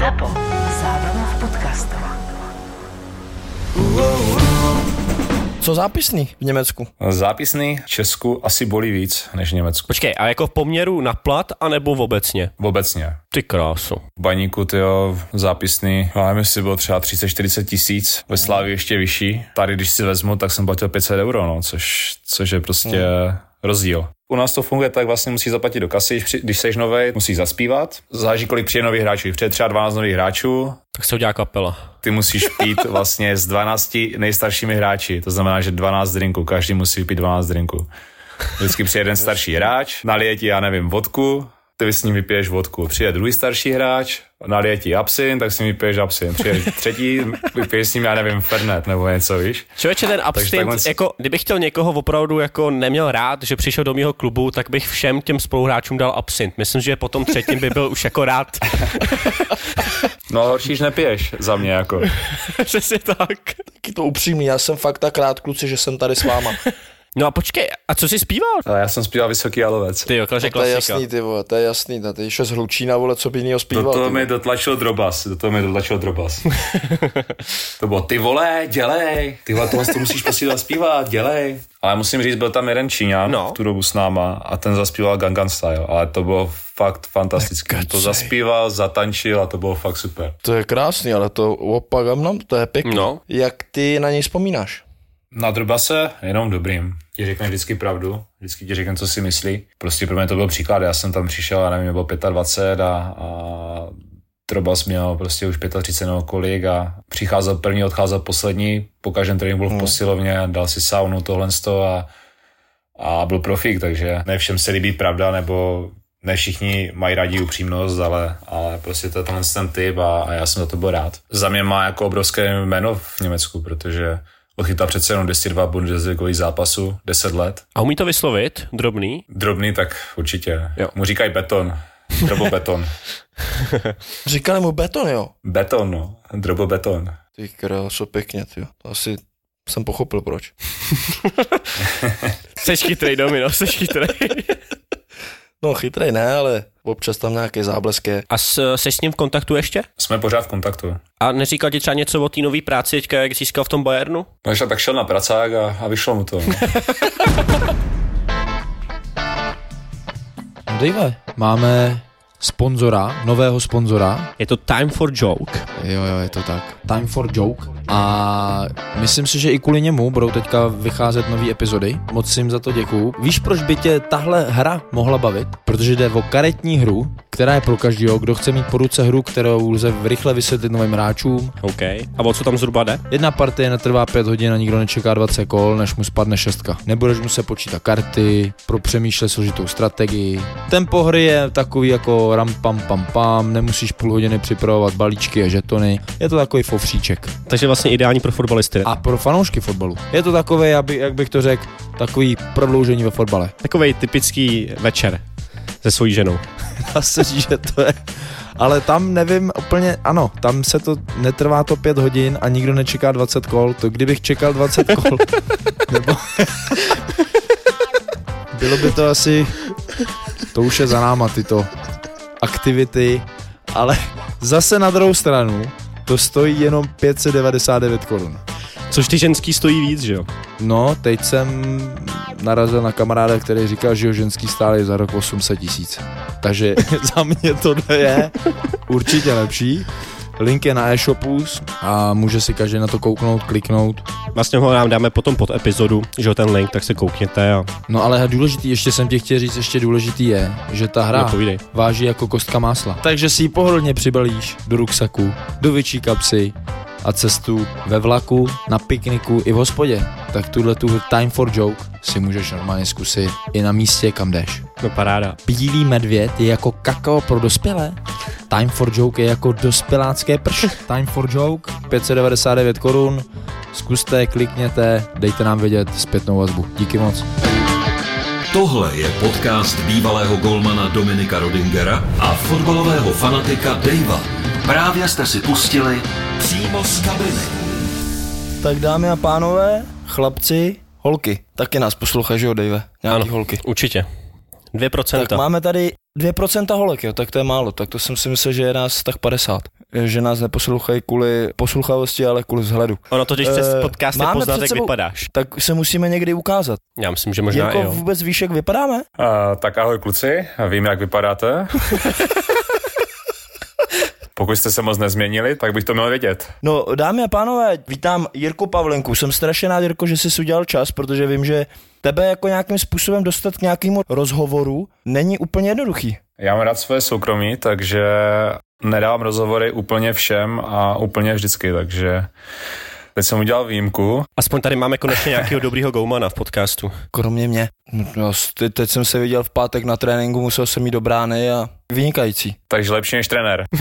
ZAPO. Zábrná v podcastov. Co zápisný v Německu? Zápisný v Česku asi bolí víc než v Německu. Počkej, a jako v poměru na plat, anebo v obecně? Obecně. Ty krásu. V baníku, tyjo, zápisný, já nevím, jestli bylo třeba 30-40 tisíc, ve Slávě ještě vyšší. Tady, když si vezmu, tak jsem platil 500 euro, no, což, což je prostě rozdíl. U nás to funguje tak, vlastně musí zaplatit do kasy, když, seš novej, musí zaspívat. Záleží, kolik přijde nových hráčů. Když přijde třeba 12 nových hráčů, Tak se udělá kapela. ty musíš pít vlastně s 12 nejstaršími hráči. To znamená, že 12 drinků, každý musí pít 12 drinků. Vždycky přijde jeden starší hráč, nalije ti, já nevím, vodku, ty s ním vypiješ vodku. Přijde druhý starší hráč, nalije ti absint, tak s ním vypiješ absint. Přijde třetí, vypiješ s ním, já nevím, fernet nebo něco, víš? Člověče, ten abstint, takhle- jako, kdybych chtěl někoho opravdu jako neměl rád, že přišel do mého klubu, tak bych všem těm spoluhráčům dal absint. Myslím, že potom třetím by byl už jako rád. No horší, že nepiješ za mě, jako. Přesně tak. Taky to upřímný, já jsem fakt tak rád, kluci, že jsem tady s váma. No a počkej, a co jsi zpíval? Ale já jsem zpíval Vysoký jalovec. Ty jo, to je To je klasika. jasný, ty vole, to je jasný, ta ty šest hlučína, vole, co by jinýho Do zpíval. toho ty mi dotlačil Drobas, do toho mi dotlačil Drobas. to bylo, ty vole, dělej, ty vole, tohle to musíš prostě zaspívat, dělej. Ale musím říct, byl tam jeden Číňan No. v tu dobu s náma a ten zaspíval Gangnam Style, ale to bylo fakt fantastické. To zaspíval, zatančil a to bylo fakt super. To je krásný, ale to opak nám, to je pěkný. No. Jak ty na něj vzpomínáš? Na Drobase jenom dobrým. Ti řekne vždycky pravdu, vždycky ti řekne, co si myslí. Prostě pro mě to byl příklad, já jsem tam přišel, já nevím, mě bylo 25 a, a Drobas měl prostě už 35 nebo kolik a přicházel první, odcházel poslední, po každém tréninku byl v posilovně, dal si saunu, tohle z toho a, a byl profík, takže ne všem se líbí pravda, nebo ne všichni mají rádi upřímnost, ale, ale prostě to je tenhle ten typ a, a já jsem za to byl rád. Za mě má jako obrovské jméno v Německu, protože odchytal přece jenom 202 bundesligových zápasů, 10 let. A umí to vyslovit? Drobný? Drobný, tak určitě. Jo. Mu říkají beton. Drobobeton. Říkali mu beton, jo? beton, no. Drobobeton. Ty kráso, pěkně, ty jo. To asi jsem pochopil, proč. Seš chytrej, Domino, seš chytrej. No chytrej ne, ale občas tam nějaké záblesk je. A s, seš s ním v kontaktu ještě? Jsme pořád v kontaktu. A neříkal ti třeba něco o té nové práci, teďka, jak získal v tom Bayernu? No, tak šel na pracák a, a vyšlo mu to. Dejve, máme sponzora, nového sponzora. Je to Time for Joke. Jo, jo, je to tak. Time for Joke. A myslím si, že i kvůli němu budou teďka vycházet nové epizody. Moc jim za to děkuju. Víš, proč by tě tahle hra mohla bavit? Protože jde o karetní hru, která je pro každého, kdo chce mít po ruce hru, kterou lze rychle vysvětlit novým hráčům. OK. A o co tam zhruba jde? Jedna partie netrvá 5 hodin a nikdo nečeká 20 kol, než mu spadne šestka. Nebudeš muset počítat karty, pro přemýšlet složitou strategii. Tempo hry je takový jako ram pam pam pam, nemusíš půl hodiny připravovat balíčky a žetony. Je to takový fofříček. Takže vlastně ideální pro fotbalisty. A A pro fanoušky fotbalu. Je to takové, aby, jak bych to řekl, takový prodloužení ve fotbale. takový typický večer se svojí ženou. Dá se říct, že to je. Ale tam nevím úplně, ano, tam se to, netrvá to pět hodin a nikdo nečeká 20 kol, to kdybych čekal 20 kol, nebo... Bylo by to asi, to už je za náma tyto aktivity, ale zase na druhou stranu to stojí jenom 599 korun. Což ty ženský stojí víc, že jo? No, teď jsem narazil na kamaráda, který říkal, že ho ženský stále za rok 800 tisíc. Takže za mě tohle je určitě lepší. Link je na e-shopu a může si každý na to kouknout, kliknout. Vlastně ho nám dáme potom pod epizodu, že ten link, tak se koukněte a No ale důležitý, ještě jsem tě chtěl říct, ještě důležitý je, že ta hra No, váží jako kostka másla. Takže si ji pohodlně přibalíš do ruksaku, do větší kapsy, a cestu ve vlaku, na pikniku i v hospodě, tak tuhle tu Time for Joke si můžeš normálně zkusit i na místě, kam jdeš. No paráda. Bílý medvěd je jako kakao pro dospělé. Time for Joke je jako dospělácké prš. Time for Joke, 599 korun. Zkuste, klikněte, dejte nám vědět zpětnou vazbu. Díky moc. Tohle je podcast bývalého golmana Dominika Rodingera a fotbalového fanatika Davea. Právě jste si pustili přímo z kabiny. Tak dámy a pánové, chlapci, holky, taky nás poslouchají, že jo, Dave? Nějaký Ano, holky. určitě. 2%. Tak máme tady 2% holek, jo, tak to je málo, tak to jsem si myslel, že je nás tak 50. Že nás neposlouchají kvůli posluchavosti, ale kvůli vzhledu. Ono totiž Eh, přes podcast máme nepoznat, jak sebou- vypadáš. Tak se musíme někdy ukázat. Já myslím, že možná Jirko, i jo. vůbec víš, jak vypadáme? Uh, tak ahoj kluci, vím, jak vypadáte. Pokud jste se moc nezměnili, tak bych to měl vědět. No, dámy a pánové, vítám Jirku Pavlenku. Jsem strašně rád, Jirko, že jsi udělal čas, protože vím, že tebe jako nějakým způsobem dostat k nějakému rozhovoru není úplně jednoduchý. Já mám rád svoje soukromí, takže nedávám rozhovory úplně všem a úplně vždycky, takže teď jsem udělal výjimku. Aspoň tady máme konečně nějakého dobrýho goumana v podcastu. Kromě mě. No, te- teď jsem se viděl v pátek na tréninku, musel jsem jít do brány a vynikající. Takže lepší než trenér.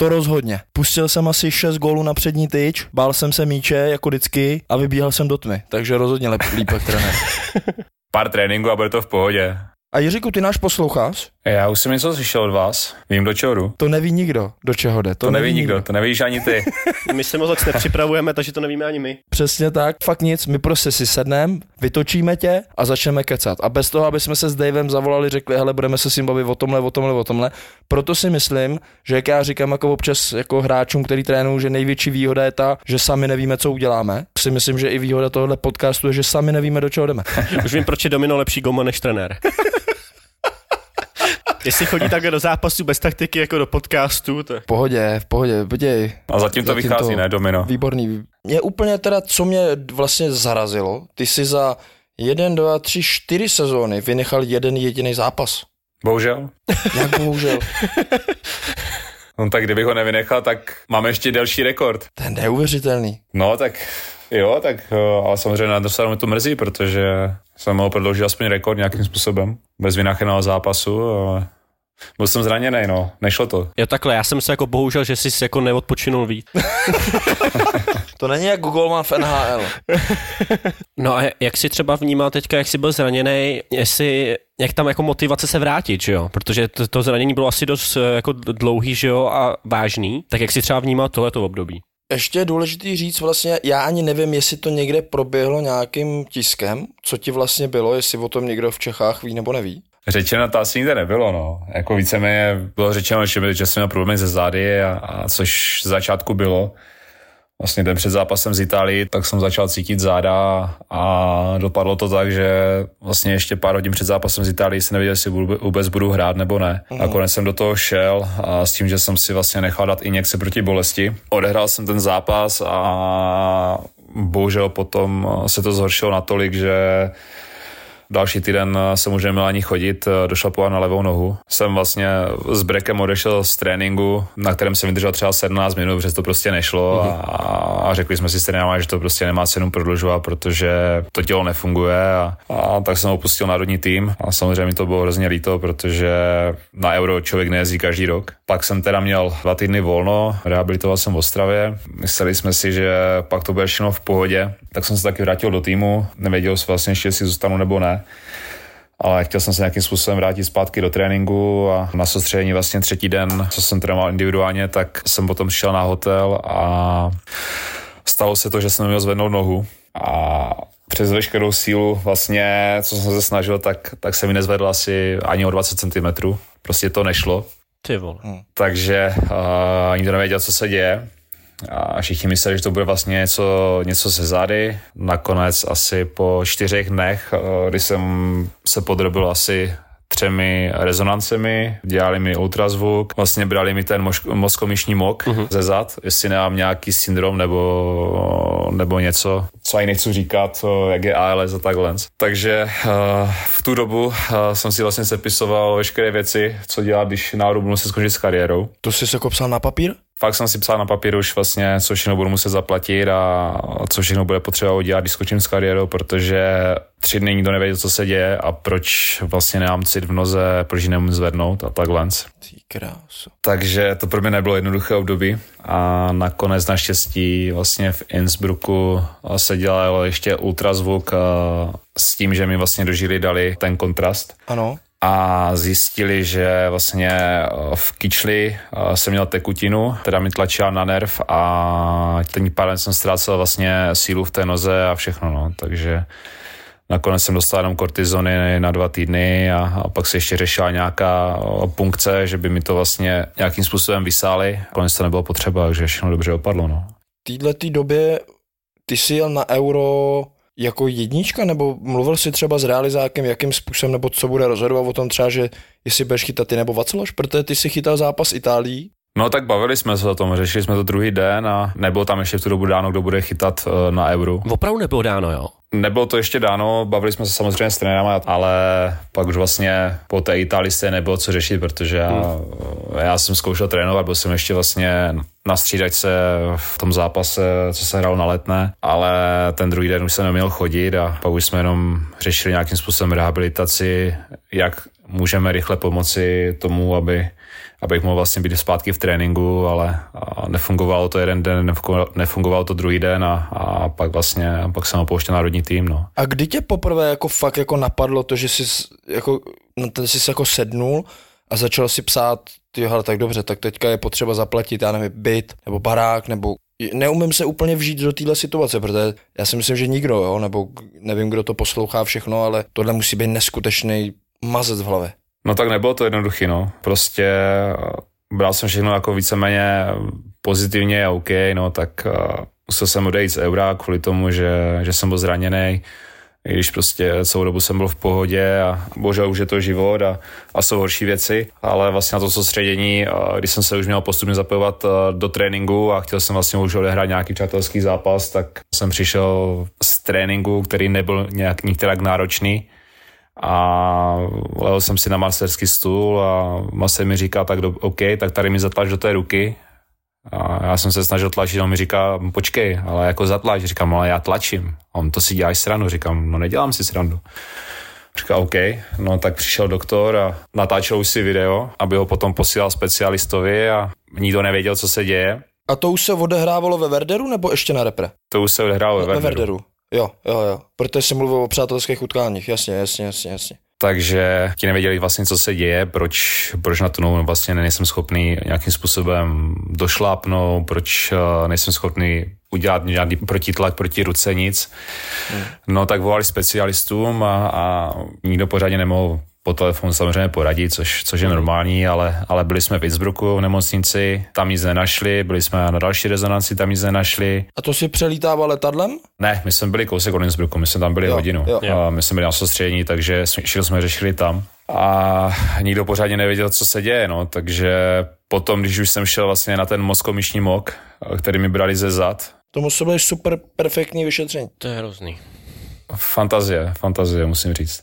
To rozhodně. Pustil jsem asi 6 gólů na přední tyč, bál jsem se míče, jako vždycky, a vybíhal jsem do tmy. Takže rozhodně lep, líp trenér. Pár tréninku a bude to v pohodě. A Jiříku, ty náš posloucháš? Já už jsem něco slyšel od vás, vím do čeho jdu. To neví nikdo, do čeho jde. To, to neví nikdo, to nevíš ani ty. My se moc nepřipravujeme, takže to nevíme ani my. Přesně tak, fakt nic, my prostě si sedneme, vytočíme tě a začneme kecat. A bez toho, aby jsme se s Davem zavolali, řekli, hele, budeme se s ním bavit o tomhle, o tomhle, o tomhle. Proto si myslím, že jak já říkám jako občas jako hráčům, který trénují, že největší výhoda je ta, že sami nevíme, co uděláme. Si myslím, že i výhoda tohohle podcastu je, že sami nevíme, do čeho jdeme. Už vím, proč je Domino lepší gouman než trenér. Jestli chodí takhle do zápasu bez taktiky jako do podcastu, to V pohodě, v pohodě, podívej. A zatím to Zatím vychází, to- ne, Domino? Výborný. Mě úplně teda, co mě vlastně zarazilo, ty si za jeden, dva, tři, čtyři sezóny vynechal jeden jediný zápas. Bohužel. Jak bohužel. No tak kdybych ho nevynechal, tak máme ještě delší rekord. To je neuvěřitelný. No tak jo, tak jo, ale samozřejmě na druhou to mrzí, protože jsem mohl prodloužit aspoň rekord nějakým způsobem, bez vynácheného zápasu, ale byl jsem zraněný, no, nešlo to. Jo takhle, já jsem se jako bohužel, že jsi jako neodpočinul víc. To není jako golman v NHL. No a jak si třeba vnímal teďka, jak jsi byl zraněný, jestli, jak tam jako motivace se vrátit, že jo? Protože to, to zranění bylo asi dost eh, jako dlouhý, že jo, a vážný. Tak jak si třeba vnímal tohleto období? Ještě je důležitý říct vlastně, já ani nevím, jestli to někde proběhlo nějakým tiskem, co ti vlastně bylo, jestli o tom někdo v Čechách ví nebo neví. Řečeno to asi nikde nebylo, no. Jako víceméně bylo řečeno, že, že jsem měl problémy ze zády, a, a což z začátku bylo. Vlastně den před zápasem z Itálii, tak jsem začal cítit záda a dopadlo to tak, že vlastně ještě pár hodin před zápasem z Itálii jsem nevěděl, jestli budu- vůbec budu hrát nebo ne. Mhm. A nakonec jsem do toho šel a s tím, že jsem si vlastně nechal dát injekce proti bolesti. Odehrál jsem ten zápas a bohužel potom se to zhoršilo natolik, že Další týden jsem už neměl ani chodit, došlapovat na levou nohu. Jsem vlastně s brekem odešel z tréninku, na kterém jsem vydržel třeba 17 minut, protože to prostě nešlo a, a řekli jsme si s trenérem, že to prostě nemá cenu prodlužovat, protože to tělo nefunguje a, a tak jsem opustil národní tým a samozřejmě mi to bylo hrozně líto, protože na Euro člověk nejezdí každý rok. Pak jsem teda měl dva týdny volno, rehabilitoval jsem v Ostravě. Mysleli jsme si, že pak to bude všechno v pohodě, tak jsem se taky vrátil do týmu. Nevěděl jsem vlastně jestli zůstanu nebo ne ale chtěl jsem se nějakým způsobem vrátit zpátky do tréninku a na soustředění vlastně třetí den, co jsem trénoval individuálně, tak jsem potom šel na hotel a stalo se to, že jsem neměl zvednout nohu a přes veškerou sílu vlastně, co jsem se snažil, tak, tak se mi nezvedl asi ani o 20 cm. Prostě to nešlo. Ty vole. Takže uh, nikdo nevěděl, co se děje. A všichni mysleli, že to bude vlastně něco, něco se zády. Nakonec asi po čtyřech dnech, uh, kdy jsem se podrobil asi třemi rezonancemi, dělali mi ultrazvuk, vlastně brali mi ten mož- mozkomyšní mok uh-huh. ze zad, jestli nemám nějaký syndrom nebo, nebo něco, co ani nechci říkat, o, jak je ALS a takhle. Takže uh, v tu dobu uh, jsem si vlastně sepisoval veškeré věci, co dělat, když náhodou budu se skončit s kariérou. To jsi se kopsal na papír? Fakt jsem si psal na papíru už vlastně, co všechno budu muset zaplatit a co všechno bude potřeba udělat, když skočím s kariérou, protože tři dny nikdo nevěděl, co se děje a proč vlastně nemám cit v noze, proč ji nemůžu zvednout a takhle. Takže to pro mě nebylo jednoduché období a nakonec naštěstí vlastně v Innsbrucku se dělalo ještě ultrazvuk s tím, že mi vlastně do žíly dali ten kontrast. Ano. A zjistili, že vlastně v kyčli jsem měl tekutinu, teda mi tlačila na nerv a ten pádem jsem ztrácel vlastně sílu v té noze a všechno, no. Takže Nakonec jsem dostal jenom kortizony na dva týdny a, a pak se ještě řešila nějaká punkce, že by mi to vlastně nějakým způsobem vysáli. Konec to nebylo potřeba, takže všechno dobře opadlo. No. V této době ty jsi jel na euro jako jednička, nebo mluvil jsi třeba s realizákem, jakým způsobem, nebo co bude rozhodovat o tom třeba, že jestli budeš chytat ty nebo Vaceloš, protože ty si chytal zápas Itálii. No tak bavili jsme se o tom, řešili jsme to druhý den a nebylo tam ještě v tu dobu dáno, kdo bude chytat eh, na euro. Opravdu nebylo dáno, jo? Nebylo to ještě dáno, bavili jsme se samozřejmě s trenérama, ale pak už vlastně po té Itálii se nebylo co řešit, protože já, hmm. já jsem zkoušel trénovat, byl jsem ještě vlastně na střídačce v tom zápase, co se hrál na letné, ale ten druhý den už jsem neměl chodit a pak už jsme jenom řešili nějakým způsobem rehabilitaci, jak můžeme rychle pomoci tomu, aby abych mohl vlastně být zpátky v tréninku, ale nefungovalo to jeden den, nefungovalo, to druhý den a, a pak vlastně pak jsem opouštěl národní tým. No. A kdy tě poprvé jako fakt jako napadlo to, že jsi jako, no, jsi se jako sednul a začal si psát, ty hele, tak dobře, tak teďka je potřeba zaplatit, já nevím, byt nebo barák nebo neumím se úplně vžít do téhle situace, protože já si myslím, že nikdo, jo, nebo nevím, kdo to poslouchá všechno, ale tohle musí být neskutečný mazec v hlavě. No tak nebylo to jednoduché, no. Prostě eh, bral jsem všechno jako víceméně pozitivně a OK, no tak uh, musel jsem odejít z eura kvůli tomu, že, že jsem byl zraněný, i když prostě celou dobu jsem byl v pohodě a bohužel už je to život a, a jsou horší věci, ale vlastně na to soustředění, eh, když jsem se už měl postupně zapojovat do tréninku a chtěl jsem vlastně už odehrát nějaký přátelský zápas, tak jsem přišel z tréninku, který nebyl nějak nikterak náročný, a lehol jsem si na masterský stůl a master mi říká, tak do, OK, tak tady mi zatlač do té ruky. A já jsem se snažil tlačit, on mi říká, počkej, ale jako zatlač. Říkám, ale já tlačím. A on to si děláš srandu. Říkám, no nedělám si srandu. Říká, OK, no tak přišel doktor a natáčel už si video, aby ho potom posílal specialistovi a nikdo nevěděl, co se děje. A to už se odehrávalo ve Verderu nebo ještě na repre? To už se odehrálo ve, ve Verderu. Verderu. Jo, jo, jo. Protože jsem mluvil o přátelských utkáních, jasně, jasně, jasně, jasně. Takže ti nevěděli vlastně, co se děje, proč, proč na tu novou vlastně nejsem schopný nějakým způsobem došlápnout, proč eh, nejsem schopný udělat žádný protitlak proti ruce, nic. Hmm. No tak volali specialistům a, a nikdo pořádně nemohl po telefonu samozřejmě poradit, což, což je normální, ale, ale byli jsme v Innsbrucku v nemocnici, tam nic nenašli, byli jsme na další rezonanci, tam nic nenašli. A to si přelítával letadlem? Ne, my jsme byli kousek od Innsbrucku, my jsme tam byli jo, hodinu. Jo. A my jsme byli na soustředění, takže šli jsme řešili tam. A nikdo pořádně nevěděl, co se děje, no, takže potom, když už jsem šel vlastně na ten mozkomyšní mok, který mi brali ze zad. To muselo být super perfektní vyšetření. To je hrozný. Fantazie, fantazie, musím říct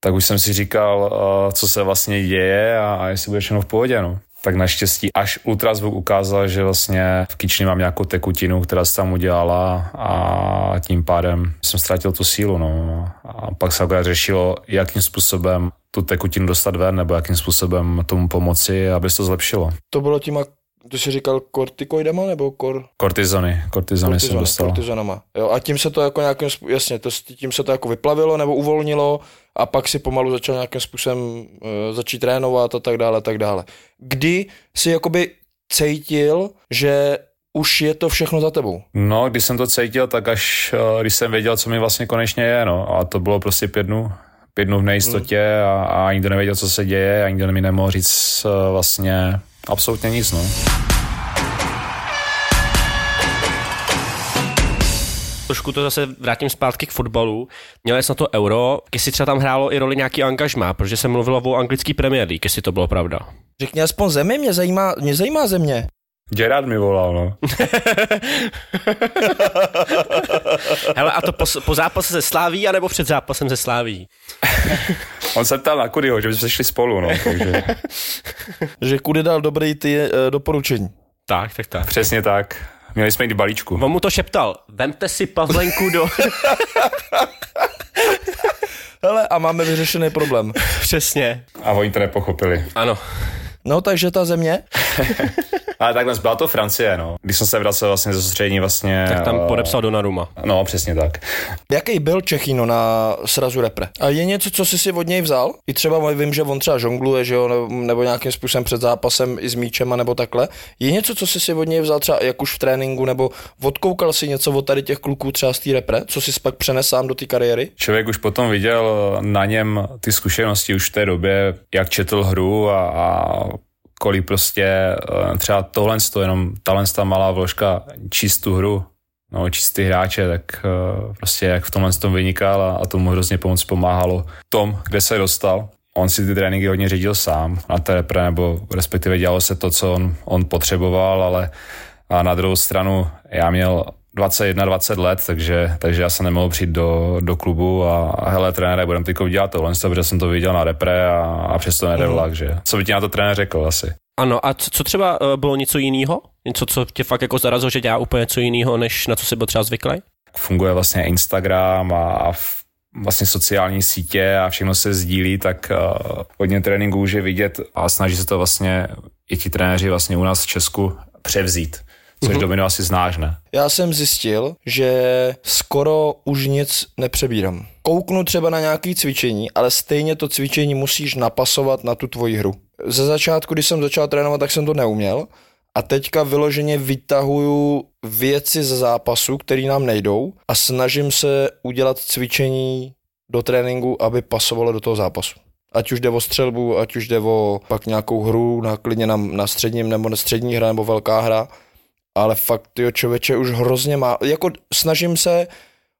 tak už jsem si říkal, uh, co se vlastně děje a, a jestli bude všechno v pohodě. No. Tak naštěstí až ultrazvuk ukázal, že vlastně v kyčni mám nějakou tekutinu, která se tam udělala a tím pádem jsem ztratil tu sílu. No. A pak se akorát řešilo, jakým způsobem tu tekutinu dostat ven, nebo jakým způsobem tomu pomoci, aby se to zlepšilo. To bylo tím, to jsi říkal kortikoidama nebo kor? Kortizony, kortizony jsem dostal. Kortizonama. Jo, a tím se to jako nějakým, jasně, to, tím se to jako vyplavilo nebo uvolnilo a pak si pomalu začal nějakým způsobem uh, začít trénovat a tak dále, tak dále. Kdy si jakoby cítil, že už je to všechno za tebou? No, když jsem to cítil, tak až uh, když jsem věděl, co mi vlastně konečně je, no. A to bylo prostě pět dnů, pět dnů v nejistotě hmm. a, a nikdo nevěděl, co se děje a nikdo mi nemohl říct uh, vlastně absolutně nic, no. Trošku to zase vrátím zpátky k fotbalu. Měl jsi na to euro, jestli třeba tam hrálo i roli nějaký angažmá, protože se mluvilo o anglický Premier League, jestli to bylo pravda. Řekni aspoň zemi, mě zajímá, mě zajímá země. Gerard mi volal, no. Hele, a to po, po zápase se Sláví, anebo před zápasem se Sláví? On se ptal na Kudyho, že bychom šli spolu, no. Takže... že Kudy dal dobrý ty uh, doporučení. Tak, tak, tak. Přesně tak. Měli jsme jít balíčku. On mu to šeptal, vemte si pavlenku do... Hele, a máme vyřešený problém. Přesně. A oni to nepochopili. Ano. No, takže ta země, Ale takhle byla to Francie, no. Když jsem se vracel vlastně ze soustředění vlastně... Tak tam eh, podepsal Donnarumma. No, přesně tak. jaký byl Čechino na srazu repre? A je něco, co jsi si od něj vzal? I třeba vím, že on třeba žongluje, že jo, nebo, nebo nějakým způsobem před zápasem i s míčema nebo takhle. Je něco, co jsi si od něj vzal třeba jak už v tréninku, nebo odkoukal si něco od tady těch kluků třeba z té repre, co jsi pak přenes sám do té kariéry? Člověk už potom viděl na něm ty zkušenosti už v té době, jak četl hru a, a kolik prostě eh, třeba tohle to jenom tahle ta malá vložka číst tu hru, no, čistý hráče, tak eh, prostě jak v tomhle tom vynikal a, a tomu hrozně pomoc pomáhalo tom, kde se dostal. On si ty tréninky hodně řídil sám na té repre, nebo respektive dělalo se to, co on, on potřeboval, ale a na druhou stranu já měl 21, 20 let, takže, takže já jsem nemohl přijít do, do klubu a, a hele, trenére, budeme teď dělat tohle, protože jsem to viděl na repre a, a přesto nejde vlak, že? Co by ti na to trenér řekl asi? Ano, a co, co třeba uh, bylo něco jiného? Něco, co tě fakt jako zarazilo, že dělá úplně něco jiného, než na co jsi byl třeba zvyklý? Funguje vlastně Instagram a, a v- vlastně sociální sítě a všechno se sdílí, tak uh, hodně tréninků už je vidět a snaží se to vlastně i ti trenéři vlastně u nás v Česku převzít, což mm-hmm. Domino asi znáš, ne? Já jsem zjistil, že skoro už nic nepřebírám. Kouknu třeba na nějaké cvičení, ale stejně to cvičení musíš napasovat na tu tvoji hru. Ze začátku, když jsem začal trénovat, tak jsem to neuměl a teďka vyloženě vytahuju věci ze zápasu, které nám nejdou a snažím se udělat cvičení do tréninku, aby pasovalo do toho zápasu. Ať už jde o střelbu, ať už jde o pak nějakou hru, na klidně na, na středním nebo na střední hra nebo velká hra, ale fakt, jo, člověče už hrozně má, jako snažím se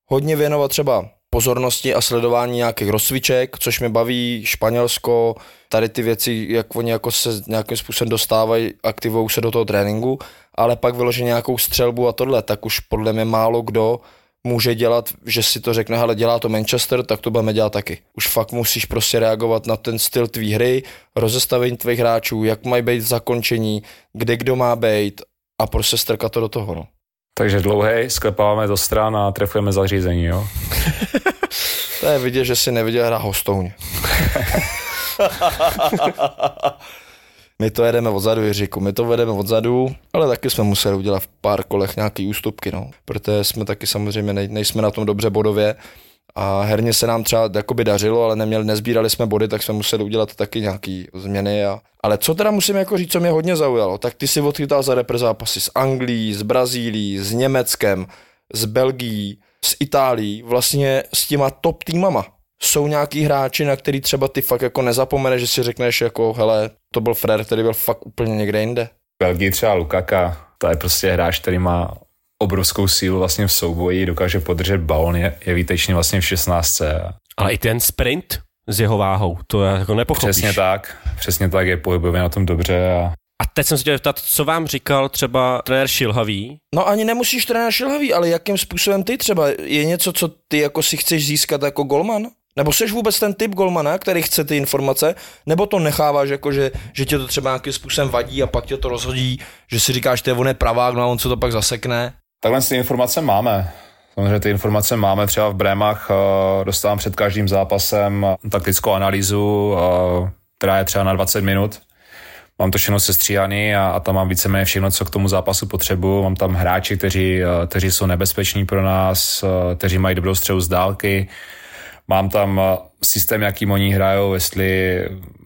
hodně věnovat třeba pozornosti a sledování nějakých rozcviček, což mě baví, Španělsko, tady ty věci, jak oni jako se nějakým způsobem dostávají, aktivují se do toho tréninku, ale pak vyloženě nějakou střelbu a tohle, tak už podle mě málo kdo může dělat, že si to řekne, hele, dělá to Manchester, tak to budeme dělat taky. Už fakt musíš prostě reagovat na ten styl tvý hry, rozestavení tvých hráčů, jak mají být zakončení, kde kdo má být a prostě strkat to do toho, no. Takže dlouhej, sklepáváme do stran a trefujeme zařízení, jo? To je vidět, že si neviděl hra hostouně. my to jedeme odzadu, Jiříku, my to vedeme odzadu, ale taky jsme museli udělat v pár kolech nějaký ústupky, no. Protože jsme taky samozřejmě nej, nejsme na tom dobře bodově a herně se nám třeba jakoby dařilo, ale neměli, nezbírali jsme body, tak jsme museli udělat taky nějaký změny. A, ale co teda musím jako říct, co mě hodně zaujalo, tak ty si odchytal za repre zápasy s Anglií, s Brazílií, s Německem, s Belgií, s Itálií, vlastně s těma top týmama. Jsou nějaký hráči, na který třeba ty fakt jako nezapomeneš, že si řekneš jako, hele, to byl Fred, který byl fakt úplně někde jinde. Belgii třeba Lukaka, to je prostě hráč, který má obrovskou sílu vlastně v souboji, dokáže podržet balon, je, je výtečný vlastně v 16. Ale i ten sprint s jeho váhou, to je jako nepochopíš. Přesně tak, přesně tak, je pohybově na tom dobře a A teď jsem se chtěl zeptat, co vám říkal třeba trenér Šilhavý, No ani nemusíš trénovat šilhavý, ale jakým způsobem ty třeba? Je něco, co ty jako si chceš získat jako golman? Nebo jsi vůbec ten typ golmana, který chce ty informace, nebo to necháváš jako, že, že tě to třeba nějakým způsobem vadí a pak tě to rozhodí, že si říkáš, že on je pravák, no a on se to pak zasekne. Takhle ty informace máme. Samozřejmě ty informace máme třeba v Brémach, eh, dostávám před každým zápasem taktickou analýzu, eh, která je třeba na 20 minut. Mám to všechno sestříhaný a, a tam mám víceméně všechno, co k tomu zápasu potřebuju. Mám tam hráči, kteří, eh, kteří jsou nebezpeční pro nás, eh, kteří mají dobrou střelu z dálky. Mám tam eh, systém, jakým oni hrajou, jestli,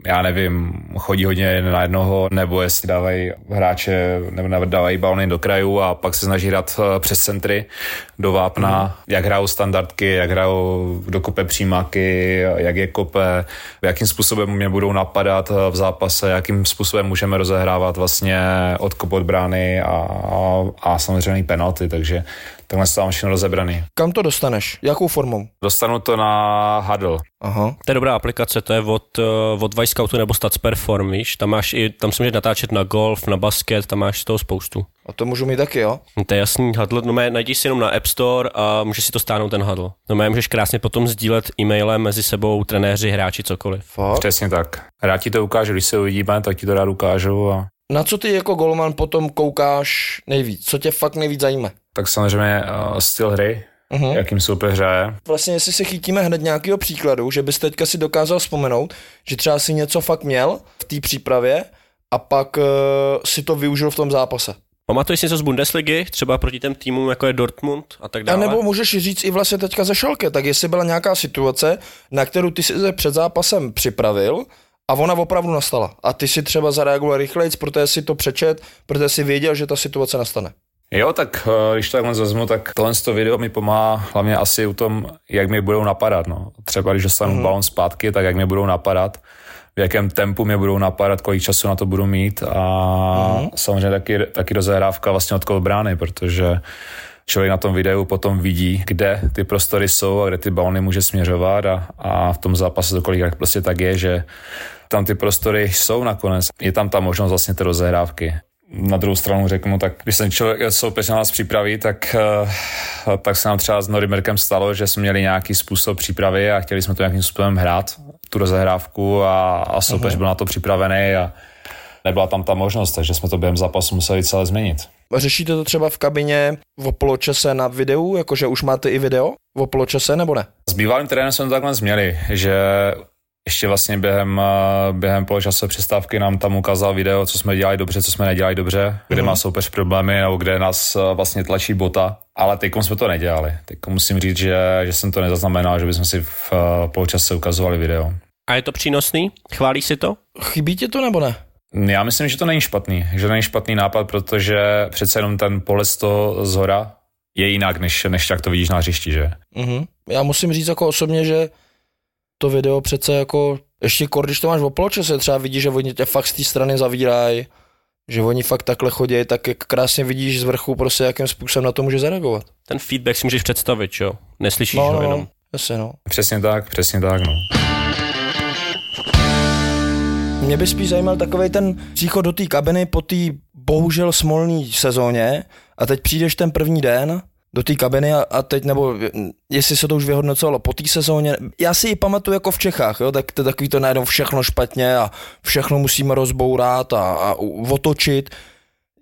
já nevím, chodí hodně na jednoho, nebo jestli dávají hráče, nebo dávají balony do krajů a pak se snaží hrát eh, přes centry do vápna, mm. jak hrajou standardky, jak hrajou do kope přímáky, jak je kope, jakým způsobem mě budou napadat eh, v zápase, jakým způsobem můžeme rozehrávat vlastně odkop od brány a, a, a samozřejmě penalty, takže takhle se tam všechno rozebraný. Kam to dostaneš? Jakou formou? Dostanu to na Huddle. Aha. to je dobrá aplikace, to je od, uh, od Vice Scoutu nebo Stats Perform, víš, tam máš i, tam se můžeš natáčet na golf, na basket, tam máš z toho spoustu. A to můžu mít taky, jo? No, to je jasný, Huddle, no mé, najdi si jenom na App Store a můžeš si to stáhnout ten Huddle. No mé, můžeš krásně potom sdílet e-mailem mezi sebou, trenéři, hráči, cokoliv. Fakt? Přesně tak. Rád ti to ukážu, když se uvidíme, tak ti to rád ukážu. A... Na co ty jako golman potom koukáš nejvíc? Co tě fakt nejvíc zajímá? Tak samozřejmě uh, styl hry, uh-huh. jakým soupeř hraje. Vlastně jestli si chytíme hned nějakého příkladu, že bys teďka si dokázal vzpomenout, že třeba si něco fakt měl v té přípravě a pak uh, si to využil v tom zápase. Pamatuješ si něco z Bundesligy, třeba proti těm týmům, jako je Dortmund a tak dále? A nebo můžeš říct i vlastně teďka ze Šalke, tak jestli byla nějaká situace, na kterou ty si se před zápasem připravil a ona opravdu nastala. A ty si třeba zareagoval rychleji, protože si to přečet, protože si věděl, že ta situace nastane. Jo, tak eh, když to takhle vezmu, tak tohle to video mi pomáhá hlavně asi u tom, jak mi budou napadat. No. Třeba když dostanu mm. balon zpátky, tak jak mi budou napadat, v jakém tempu mě budou napadat, kolik času na to budu mít a mm. samozřejmě taky, taky rozehrávka vlastně od brány, protože člověk na tom videu potom vidí, kde ty prostory jsou a kde ty balony může směřovat a, a v tom zápase to kolik prostě tak je, že tam ty prostory jsou nakonec. Je tam ta možnost vlastně té rozehrávky na druhou stranu řeknu, tak když jsem člověk soupeř na nás připraví, tak, eh, tak se nám třeba s Norimerkem stalo, že jsme měli nějaký způsob přípravy a chtěli jsme to nějakým způsobem hrát, tu rozehrávku a, a soupeř uh-huh. byl na to připravený a nebyla tam ta možnost, takže jsme to během zápasu museli celé změnit. Řešíte to třeba v kabině v poločase na videu, jakože už máte i video v poločase nebo ne? S bývalým trenérem jsme to takhle změli, že ještě vlastně během, eh, během poločasové přestávky nám tam ukázal video, co jsme dělali dobře, co jsme nedělali dobře, kde mm. má soupeř problémy nebo kde nás eh, vlastně tlačí bota. Ale teď jsme to nedělali. Teď musím říct, že, že jsem to nezaznamenal, že bychom si v eh, poločase ukazovali video. A je to přínosný? Chválí si to? Chybí ti to nebo ne? Já myslím, že to není špatný, že to není špatný nápad, protože přece jenom ten poles to z hora je jinak, než, než jak to vidíš na hřišti, že? Mm-hmm. Já musím říct jako osobně, že to video přece jako, ještě kor, když to máš v poločase, třeba vidíš, že oni tě fakt z té strany zavírají, že oni fakt takhle chodí, tak jak krásně vidíš z vrchu prostě, jakým způsobem na to může zareagovat. Ten feedback si můžeš představit, jo? Neslyšíš no, ho no, jenom. Jasně, no. Přesně tak, přesně tak, no. Mě by spíš zajímal takový ten příchod do té kabiny po té bohužel smolné sezóně a teď přijdeš ten první den do té kabiny a, a teď, nebo jestli se to už vyhodnocovalo po té sezóně, já si ji pamatuju jako v Čechách, jo, tak to takový to najednou všechno špatně a všechno musíme rozbourat a, a otočit.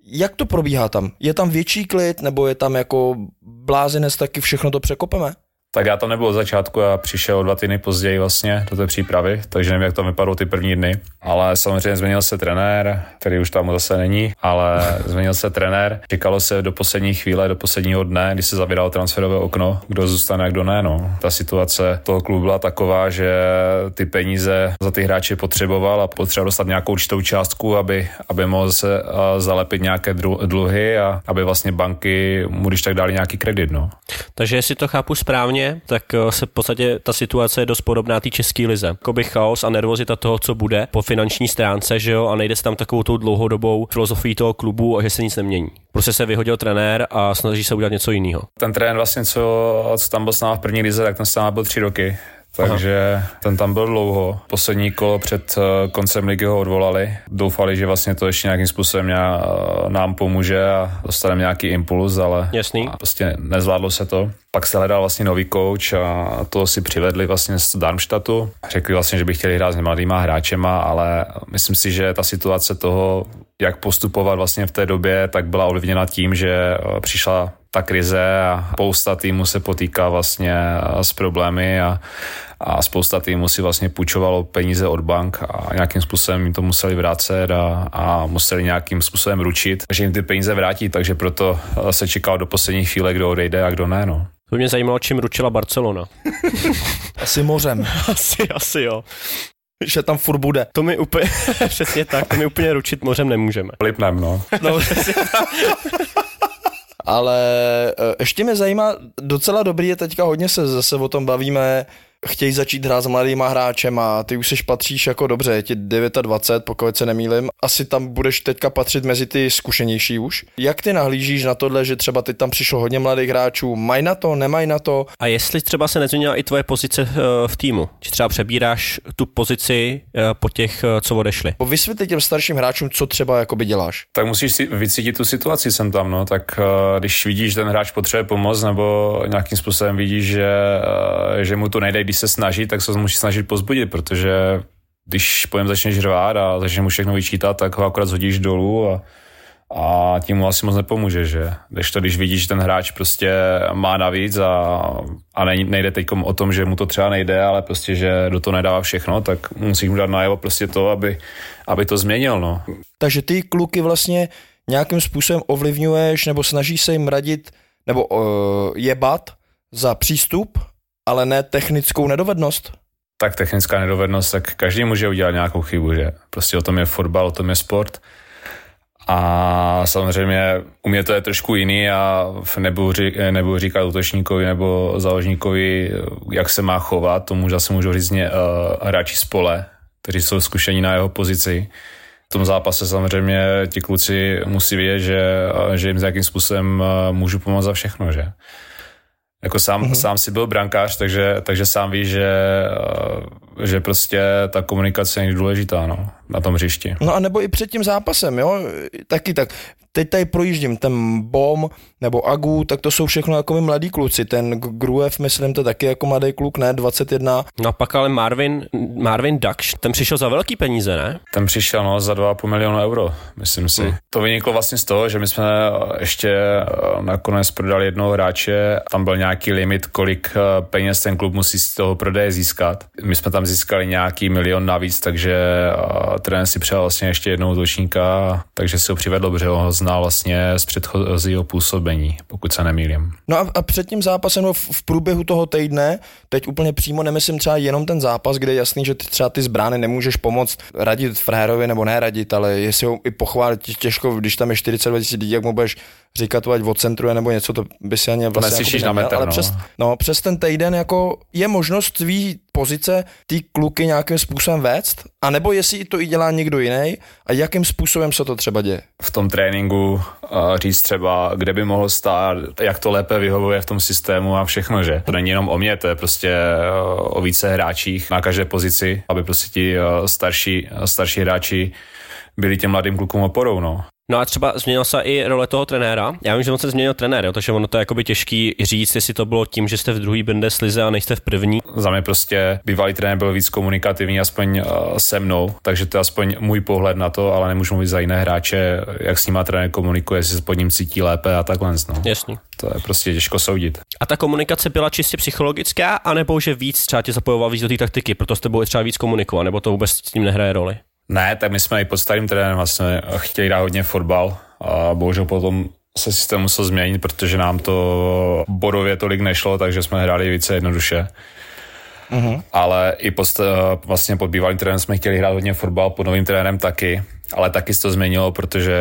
Jak to probíhá tam? Je tam větší klid, nebo je tam jako blázinec, taky všechno to překopeme? Tak já tam nebyl od začátku a přišel dva týdny později vlastně do té přípravy, takže nevím, jak to vypadalo ty první dny. Ale samozřejmě změnil se trenér, který už tam zase není, ale změnil se trenér. Čekalo se do poslední chvíle, do posledního dne, kdy se zavíralo transferové okno, kdo zůstane a kdo ne. No. Ta situace toho klubu byla taková, že ty peníze za ty hráče potřeboval a potřeboval dostat nějakou určitou částku, aby, aby mohl se zalepit nějaké dluhy a aby vlastně banky mu když tak dali nějaký kredit. No. Takže jestli to chápu správně, sezóně, tak eh, se v podstatě ta situace je dost podobná té české lize. Jakoby chaos a nervozita toho, co bude po finanční stránce, že jo, a nejde se tam takovou tou dlouhodobou filozofií toho klubu a že se nic nemění. Prostě se vyhodil trenér a snaží se udělat něco jiného. Ten trenér vlastně, co, co tam byl s námi v první lize, tak ten s byl tři roky takže Aha. ten tam byl dlouho. Poslední kolo před eh, koncem ligy ho odvolali. Doufali, že vlastně to ještě nějakým způsobem eh, nám pomůže a dostaneme nějaký impuls, ale Jasný. prostě nezvládlo se to. Pak se hledal vlastně nový coach a to si přivedli vlastně z Darmstadtu. Řekli vlastně, že by chtěli hrát s mladýma hráčema, ale myslím si, že ta situace toho, jak postupovat vlastně v té době, tak byla ovlivněna tím, že eh, přišla ta krize a spousta týmů se potýká vlastně s problémy a, a spousta týmů si vlastně půjčovalo peníze od bank a nějakým způsobem jim to museli vrátit a, a museli nějakým způsobem ručit, že jim ty peníze vrátí, takže proto se čekal do poslední chvíle, kdo odejde a kdo ne. No. To mě zajímalo, čím ručila Barcelona. asi mořem. asi, asi jo že tam furt bude. To mi úplně, přesně tak, to mi úplně ručit mořem nemůžeme. Lipnem, no. no ale eh, ještě mě zajímá, docela dobrý je teďka hodně se zase o tom bavíme, chtějí začít hrát s mladýma hráčem a ty už seš patříš jako dobře, je ti 29, pokud se nemýlim. Asi tam budeš teďka patřit mezi ty zkušenější už. Jak ty nahlížíš na tohle, že třeba teď tam přišlo hodně mladých hráčů, mají na to, nemají na to? A jestli třeba se nezměnila i tvoje pozice eh, v týmu, či třeba přebíráš tu pozici eh, po těch, eh, co odešli? Vysvětli těm starším hráčům, co třeba jakoby děláš. Tak musíš si vycítit tu situaci sem tam, no, tak když vidíš, že ten hráč potřebuje pomoc, nebo nějakým způsobem vidíš, že, že mu to nejde, když se snaží, tak se musí snažit pozbudit, protože když pojem začneš řvát a začneš mu všechno vyčítat, tak ho akorát zhodíš dolů a, a tím mu asi moc nepomůže, že? Když to, když vidíš, že ten hráč prostě má navíc a, a nejde teď o tom, že mu to třeba nejde, ale prostě, že do toho nedává všechno, tak musíš mu dát najevo prostě to, aby, aby to změnil, no. Takže ty kluky vlastně nějakým způsobem ovlivňuješ nebo snažíš se jim radit nebo uh, jebat za přístup, ale ne technickou nedovednost? Tak technická nedovednost, tak každý může udělat nějakou chybu, že? Prostě o tom je fotbal, o tom je sport. A samozřejmě u mě to je trošku jiný a nebudu, ří, nebudu říkat útočníkovi nebo záložníkovi, jak se má chovat, tomu zase můžu říct uh, hráči z pole, kteří jsou zkušení na jeho pozici. V tom zápase samozřejmě ti kluci musí vědět, že, že jim nějakým způsobem uh, můžu pomoct za všechno, že? Jako sám, mm-hmm. sám si byl brankář, takže, takže sám víš, že, eh, že prostě ta komunikace je důležitá no, na tom hřišti. No a nebo i před tím zápasem, jo, taky tak teď tady projíždím ten Bom nebo Agu, tak to jsou všechno jako mladí kluci. Ten Gruev, myslím, to taky jako mladý kluk, ne, 21. No pak ale Marvin, Marvin Dakš, ten přišel za velký peníze, ne? Ten přišel, no, za 2,5 milionu euro, myslím si. Hmm. To vyniklo vlastně z toho, že my jsme ještě eh, nakonec prodali jednoho hráče, tam byl nějaký limit, kolik eh, peněz ten klub musí z toho prodeje získat. My jsme tam získali nějaký milion navíc, takže eh, trenér si přijal vlastně ještě jednou útočníka, takže si ho přivedl, protože ho znal vlastně z předchozího působení, pokud se nemýlím. No a, a před tím zápasem no v, v průběhu toho týdne, teď úplně přímo nemyslím třeba jenom ten zápas, kde je jasný, že ty třeba ty zbrány nemůžeš pomoct radit frérovi nebo neradit, ale jestli ho i pochválit těžko, když tam je 42 000 lidí, jak mu budeš říkat, ať centru nebo něco, to by si ani vlastně jako na metr, ale no. Přes, no, přes ten týden jako je možnost tvý pozice ty kluky nějakým způsobem vést, anebo jestli to i dělá někdo jiný a jakým způsobem se to třeba děje? V tom tréninku uh, říct třeba, kde by mohl stát, jak to lépe vyhovuje v tom systému a všechno, že? To není jenom o mě, to je prostě uh, o více hráčích na každé pozici, aby prostě ti uh, starší, starší hráči byli těm mladým klukům oporou, no. No a třeba změnila se i role toho trenéra. Já vím, že on se změnil trenér, jo, takže ono to je jakoby těžký říct, jestli to bylo tím, že jste v druhé Bundeslize a nejste v první. Za mě prostě bývalý trenér byl víc komunikativní, aspoň uh, se mnou, takže to je aspoň můj pohled na to, ale nemůžu mluvit za jiné hráče, jak s nima trenér komunikuje, jestli se pod ním cítí lépe a takhle. No. Jasný. To je prostě těžko soudit. A ta komunikace byla čistě psychologická, anebo že víc třeba tě zapojoval víc do té taktiky, proto jste byli třeba víc komunikovat, nebo to vůbec s tím nehraje roli? Ne, tak my jsme i pod starým trenérem vlastně chtěli hrát hodně fotbal a bohužel potom se systém musel změnit, protože nám to bodově tolik nešlo, takže jsme hráli více jednoduše. Uh-huh. Ale i post, vlastně pod bývalým trenérem jsme chtěli hrát hodně fotbal, pod novým trenérem taky, ale taky se to změnilo, protože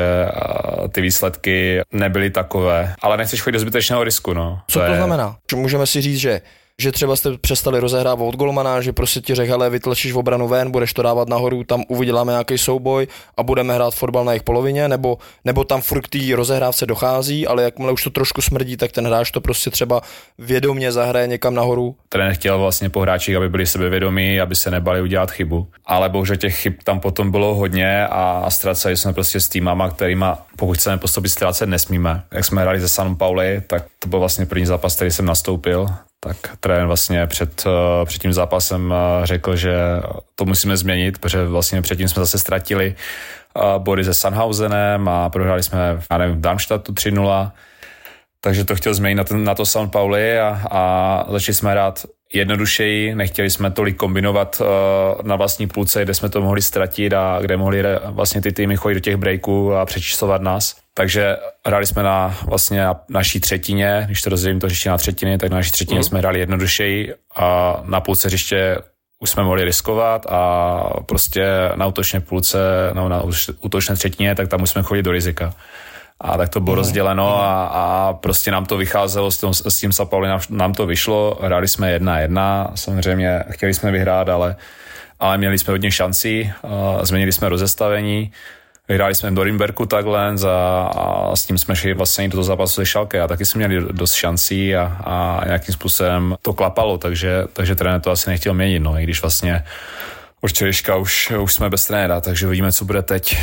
ty výsledky nebyly takové. Ale nechceš chodit do zbytečného risku, no. Co to, to je... znamená? Můžeme si říct, že že třeba jste přestali rozehrávat od golmana, že prostě ti řekl, vytlačíš v obranu ven, budeš to dávat nahoru, tam uvidíme nějaký souboj a budeme hrát fotbal na jejich polovině, nebo, nebo tam furt té rozehrávce dochází, ale jakmile už to trošku smrdí, tak ten hráč to prostě třeba vědomě zahraje někam nahoru. Trenér chtěl vlastně po hráčích, aby byli sebevědomí, aby se nebali udělat chybu. Ale bohužel těch chyb tam potom bylo hodně a ztraceli jsme prostě s týmama, kterýma, pokud chceme postupit ztrácet, nesmíme. Jak jsme hráli ze San Pauli, tak to byl vlastně první zápas, který jsem nastoupil tak trenér vlastně před, eh, před tím zápasem eh, řekl, že to musíme změnit, protože vlastně předtím jsme zase ztratili eh, body se Sunhausenem a prohráli jsme, já nevím, v Darmstadtu 3-0, takže to chtěl změnit na, ten, na to San Pauli a, a začali jsme hrát jednodušeji, nechtěli jsme tolik kombinovat uh, na vlastní půlce, kde jsme to mohli ztratit a kde mohli vlastně ty týmy chodit do těch breaků a přečíslovat nás. Takže hráli jsme na vlastně na naší třetině, když to rozdělím to hřiště na třetiny, tak na naší třetině mm. jsme hráli jednodušeji a na půlce hřiště už jsme mohli riskovat a prostě na útočné půlce, no na útočné třetině, tak tam už jsme chodit do rizika. A tak to bylo mm. rozděleno a, a prostě nám to vycházelo s, tom, s tím Sapauli, nám, nám to vyšlo, hráli jsme jedna jedna, samozřejmě chtěli jsme vyhrát, ale, ale měli jsme hodně šancí, uh, změnili jsme rozestavení, Vyhráli jsme do Rimberku takhle a, a s tím jsme šli vlastně do toho zápasu se Šalke a taky jsme měli dost šancí a, a nějakým způsobem to klapalo, takže, takže trenér to asi nechtěl měnit, no, i když vlastně od už, už jsme bez trenéra, takže uvidíme, co bude teď.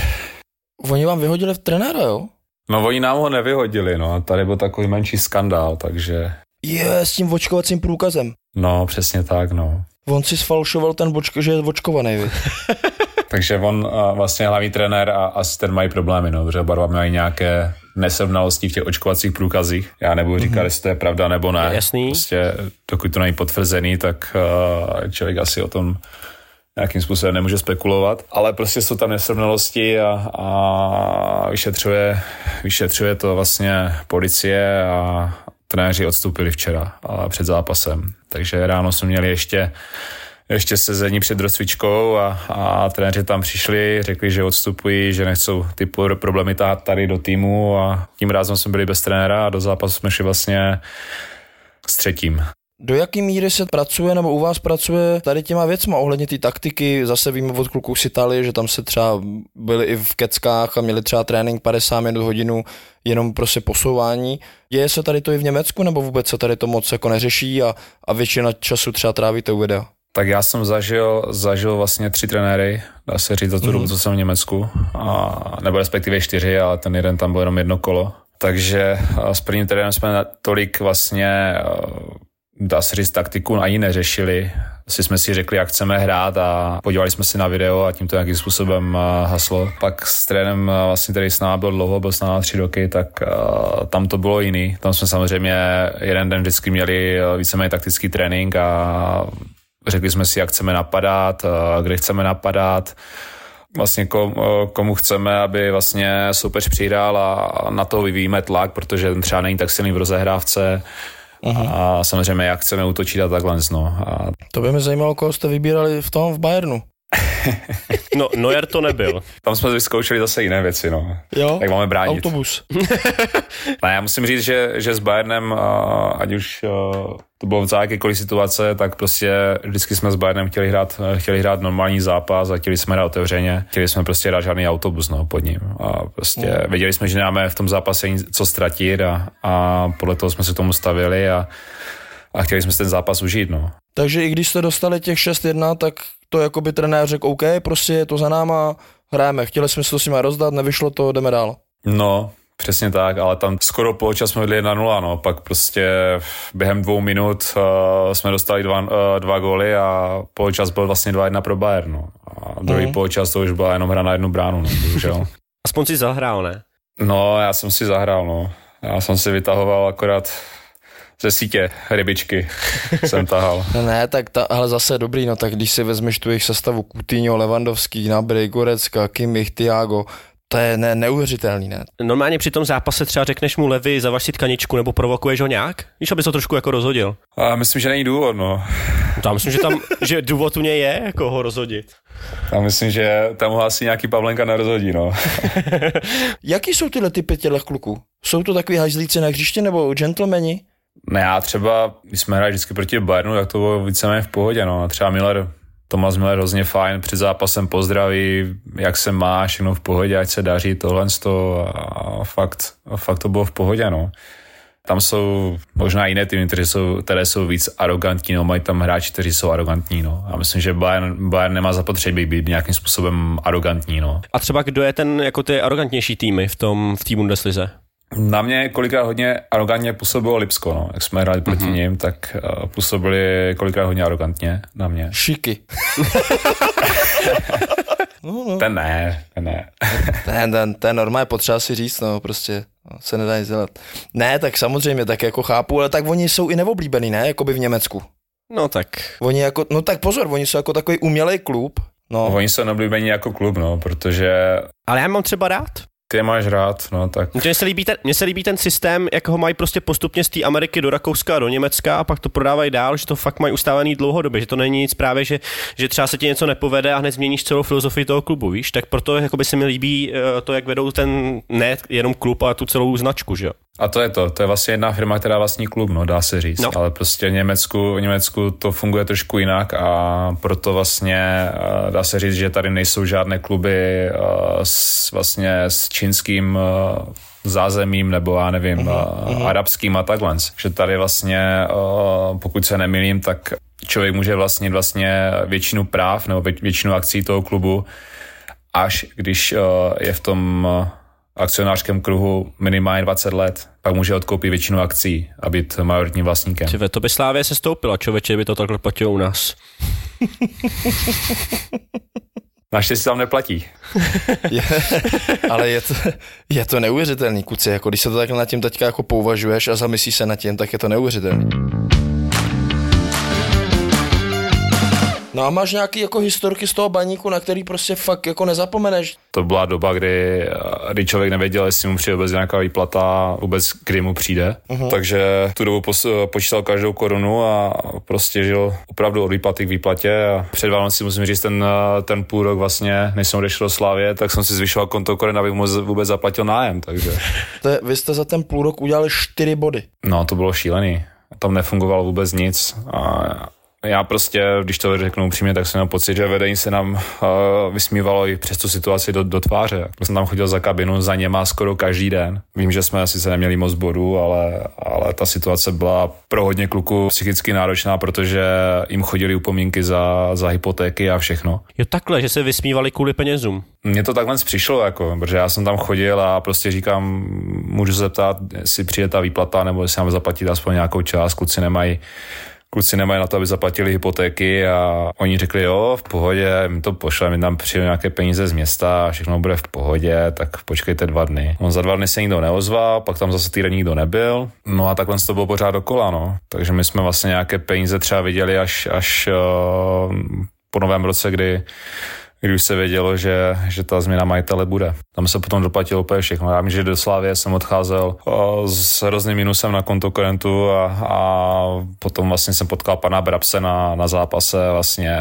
Oni vám vyhodili v trenéra, jo? No oni nám ho nevyhodili, no, tady byl takový menší skandál, takže... Je, s tím očkovacím průkazem. No, přesně tak, no. On si sfalšoval ten bočko, že je očkovaný? Takže on a vlastně hlavní trenér a asistent mají problémy, no, protože oba dva mají nějaké nesrovnalosti v těch očkovacích průkazích. Já nebudu říkat, mm-hmm. jestli to je pravda nebo ne. Jasný. Prostě dokud to není potvrzený, tak uh, člověk asi o tom nějakým způsobem nemůže spekulovat, ale prostě jsou tam nesrovnalosti a, a vyšetřuje, vyšetřuje to vlastně policie a trenéři odstoupili včera a před zápasem. Takže ráno jsme měli ještě ještě sezení před rozcvičkou a, a trenéři tam přišli, řekli, že odstupují, že nechcou ty problémy tát tady do týmu a tím rázem jsme byli bez trenéra a do zápasu jsme šli vlastně s třetím. Do jaký míry se pracuje nebo u vás pracuje tady těma věcma ohledně té taktiky? Zase víme od kluků z Itálie, že tam se třeba byli i v keckách a měli třeba trénink 50 minut hodinu jenom prostě posouvání. Děje se tady to i v Německu nebo vůbec se tady to moc jako neřeší a, a většina času třeba trávíte u videa? Tak já jsem zažil, zažil vlastně tři trenéry, dá se říct za tu mm-hmm. dobu, co jsem v Německu, a, nebo respektive čtyři, ale ten jeden tam byl jenom jedno kolo. Takže s prvním trenérem jsme tolik vlastně dá se říct, taktiku ani neřešili. Asi jsme si řekli, jak chceme hrát a podívali jsme si na video a tím to nějakým způsobem eh, haslo. Pak s trénem, eh, vlastně, který s námi byl dlouho, byl s námi tři roky, tak uh, tam to bylo jiný. Tam jsme samozřejmě jeden den vždycky měli víceméně taktický trénink a řekli jsme si, jak chceme napadat, kde chceme napadat, vlastně komu chceme, aby vlastně soupeř přidal a na to vyvíjíme tlak, protože ten třeba není tak silný v rozehrávce, Uh-huh. A samozřejmě, jak chceme útočit a takhle. No. A... To by mě zajímalo, koho jste vybírali v tom v Bayernu. No, Neuer to nebyl. Tam jsme vyzkoušeli zase jiné věci, no. Jo? Jak máme bránit. Autobus. ne, já musím říct, že, že s Bayernem, ať už to bylo za jakékoliv situace, tak prostě vždycky jsme s Bayernem chtěli hrát, chtěli hrát normální zápas a chtěli jsme hrát otevřeně. Chtěli jsme prostě hrát žádný autobus no, pod ním. A prostě mm. věděli jsme, že nemáme v tom zápase nic co ztratit a, a podle toho jsme se tomu stavili a, a chtěli jsme si ten zápas užít. No. Takže i když jste dostali těch 6-1, tak to jako by trenér řekl, OK, prostě je to za náma, hrajeme. Chtěli jsme si to s nimi rozdat, nevyšlo to, jdeme dál. No, Přesně tak, ale tam skoro poločas jsme byli 1-0, no. Pak prostě během dvou minut uh, jsme dostali dva, uh, dva góly a poločas byl vlastně 2-1 pro Bayern, no. A druhý mm. poločas to už byla jenom hra na jednu bránu, no, bohužel. Aspoň si zahrál, ne? No, já jsem si zahrál, no. Já jsem si vytahoval akorát ze sítě rybičky jsem tahal. No ne, tak ta, ale zase dobrý, no tak když si vezmeš tu jejich sestavu Coutinho, Levandovský, Nabry, Gorecka, Kimmich, Thiago, to je ne, neuvěřitelný, ne? Normálně při tom zápase třeba řekneš mu levy, zavaš si tkaničku nebo provokuješ ho nějak? Víš, aby to trošku jako rozhodil. A myslím, že není důvod, no. Já myslím, že tam, že důvod u něj je, jako ho rozhodit. Já myslím, že tam ho asi nějaký Pavlenka nerozhodí, no. Jaký jsou tyhle typy těchto kluků? Jsou to takový hajzlíci na hřiště nebo gentlemani? Ne, já třeba, když jsme hráli vždycky proti Bayernu, tak to bylo víceméně v pohodě, no. Třeba Miller Tomas Miller hrozně fajn, před zápasem pozdraví, jak se máš, všechno v pohodě, ať se daří tohle to a fakt, a fakt to bylo v pohodě, no. Tam jsou možná jiné týmy, které jsou, které jsou víc arrogantní, no, mají tam hráči, kteří jsou arrogantní, no. Já myslím, že Bayern, Bayern nemá zapotřebí být nějakým způsobem arrogantní, no. A třeba kdo je ten, jako ty arrogantnější týmy v tom, v té Bundeslize? Na mě kolikrát hodně arrogantně působilo Lipsko, no. Jak jsme hráli proti mm-hmm. ním, tak uh, působili kolikrát hodně arrogantně na mě. Šiky. no, no. Ten ne, ten ne. ten, ten, ten normálně potřeba si říct, no, prostě no, se nedá nic dělat. Ne, tak samozřejmě, tak jako chápu, ale tak oni jsou i neoblíbený, ne, jako by v Německu. No tak. Oni jako, no tak pozor, oni jsou jako takový umělej klub, No. Oni jsou neoblíbení jako klub, no, protože... Ale já mám třeba rád. Ty máš rád, no tak. Mně se, líbí ten, mně se líbí ten systém, jak ho mají prostě postupně z té Ameriky do Rakouska a do Německa a pak to prodávají dál, že to fakt mají ustávaný dlouhodobě, že to není nic právě, že, že třeba se ti něco nepovede a hned změníš celou filozofii toho klubu, víš? Tak proto by se mi líbí eh, to, jak vedou ten, ne jenom klub, ale tu celou značku, že jo? A to je to, to je vlastně jedna firma, která vlastní klub, no, dá se říct. No. Ale prostě v Německu, v Německu to funguje trošku jinak a proto vlastně eh, dá se říct, že tady nejsou žádné kluby eh, s, vlastně s čínským eh, zázemím nebo já nevím, uh-huh, arabským a takhle. Že tady vlastně, pokud se nemýlím, tak člověk může vlastnit vlastně většinu práv nebo většinu akcí toho klubu, až když je v tom akcionářském kruhu minimálně 20 let, pak může odkoupit většinu akcí a být majoritním vlastníkem. Čive, to by Slávě se stoupila, člověče by to takhle platilo u nás. Naštěstí tam neplatí. Je, ale je to, je to neuvěřitelný, kuci, jako když se to takhle nad tím teďka jako pouvažuješ a zamyslíš se nad tím, tak je to neuvěřitelný. No a máš nějaký jako historky z toho baníku, na který prostě fakt jako nezapomeneš? To byla doba, kdy, kdy člověk nevěděl, jestli mu přijde vůbec nějaká výplata, vůbec kdy mu přijde. Uh-huh. Takže tu dobu pos, počítal každou korunu a prostě žil opravdu od výplaty k výplatě. A před Vánoci musím říct, ten, ten půl rok vlastně, než jsem odešel do Slávě, tak jsem si zvyšoval konto koren, abych mu vůbec zaplatil nájem. Takže. To je, vy jste za ten půl rok udělali čtyři body. No, to bylo šílený. Tam nefungovalo vůbec nic. A já prostě, když to řeknu upřímně, tak jsem měl pocit, že vedení se nám uh, vysmívalo i přes tu situaci do, do tváře. Já jsem tam chodil za kabinu za něma skoro každý den. Vím, že jsme sice neměli moc bodů, ale, ale ta situace byla pro hodně kluků psychicky náročná, protože jim chodili upomínky za, za hypotéky a všechno. Jo takhle, že se vysmívali kvůli penězům. Mně to takhle přišlo, jako, protože já jsem tam chodil a prostě říkám, můžu se zeptat, jestli přijde ta výplata, nebo jestli mám zaplatit aspoň nějakou část, kluci nemají kluci nemají na to, aby zaplatili hypotéky a oni řekli, jo, v pohodě, my to pošleme, my tam přijde nějaké peníze z města a všechno bude v pohodě, tak počkejte dva dny. On za dva dny se nikdo neozval, pak tam zase týden nikdo nebyl, no a takhle to bylo pořád dokola, no. Takže my jsme vlastně nějaké peníze třeba viděli až, až uh, po novém roce, kdy kdy už se vědělo, že, že ta změna majitele bude. Tam se potom doplatilo úplně všechno. Já vím, že do Slávě jsem odcházel o, s hrozným minusem na konto korentu a, a potom vlastně jsem potkal pana Brabse na, na zápase vlastně